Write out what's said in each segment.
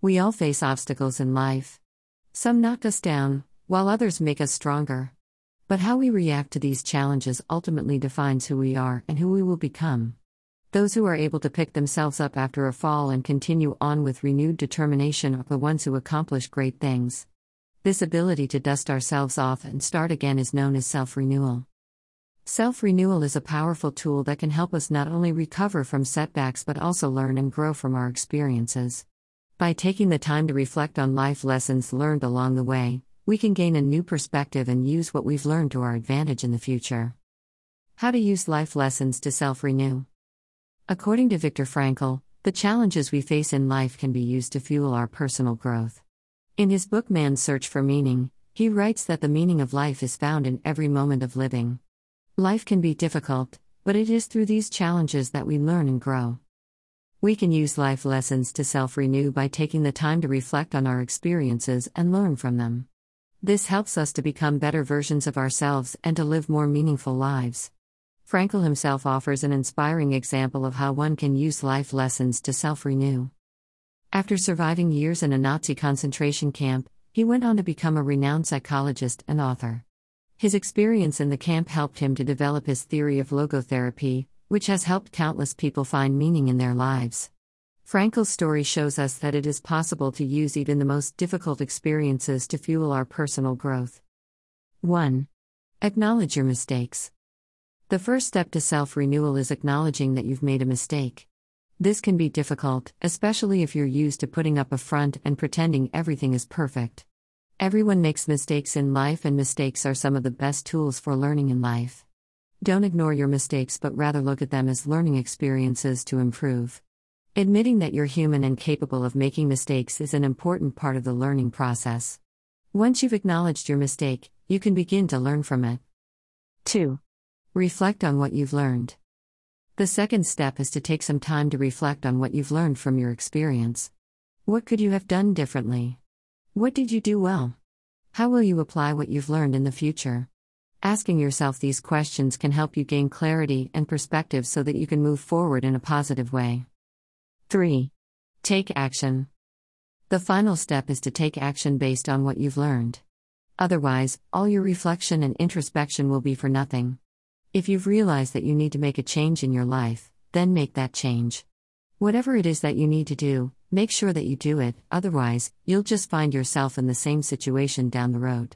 We all face obstacles in life. Some knock us down, while others make us stronger. But how we react to these challenges ultimately defines who we are and who we will become. Those who are able to pick themselves up after a fall and continue on with renewed determination are the ones who accomplish great things. This ability to dust ourselves off and start again is known as self renewal. Self renewal is a powerful tool that can help us not only recover from setbacks but also learn and grow from our experiences. By taking the time to reflect on life lessons learned along the way, we can gain a new perspective and use what we've learned to our advantage in the future. How to use life lessons to self renew. According to Viktor Frankl, the challenges we face in life can be used to fuel our personal growth. In his book Man's Search for Meaning, he writes that the meaning of life is found in every moment of living. Life can be difficult, but it is through these challenges that we learn and grow. We can use life lessons to self renew by taking the time to reflect on our experiences and learn from them. This helps us to become better versions of ourselves and to live more meaningful lives. Frankl himself offers an inspiring example of how one can use life lessons to self renew. After surviving years in a Nazi concentration camp, he went on to become a renowned psychologist and author. His experience in the camp helped him to develop his theory of logotherapy, which has helped countless people find meaning in their lives. Frankl's story shows us that it is possible to use even the most difficult experiences to fuel our personal growth. 1. Acknowledge your mistakes. The first step to self renewal is acknowledging that you've made a mistake. This can be difficult, especially if you're used to putting up a front and pretending everything is perfect. Everyone makes mistakes in life, and mistakes are some of the best tools for learning in life. Don't ignore your mistakes, but rather look at them as learning experiences to improve. Admitting that you're human and capable of making mistakes is an important part of the learning process. Once you've acknowledged your mistake, you can begin to learn from it. 2. Reflect on what you've learned. The second step is to take some time to reflect on what you've learned from your experience. What could you have done differently? What did you do well? How will you apply what you've learned in the future? Asking yourself these questions can help you gain clarity and perspective so that you can move forward in a positive way. 3. Take action. The final step is to take action based on what you've learned. Otherwise, all your reflection and introspection will be for nothing. If you've realized that you need to make a change in your life, then make that change. Whatever it is that you need to do, make sure that you do it, otherwise, you'll just find yourself in the same situation down the road.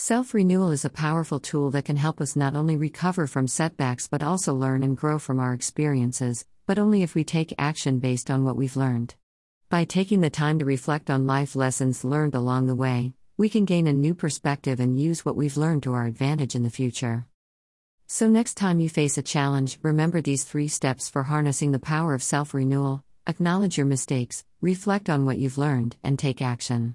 Self renewal is a powerful tool that can help us not only recover from setbacks but also learn and grow from our experiences, but only if we take action based on what we've learned. By taking the time to reflect on life lessons learned along the way, we can gain a new perspective and use what we've learned to our advantage in the future. So, next time you face a challenge, remember these three steps for harnessing the power of self renewal acknowledge your mistakes, reflect on what you've learned, and take action.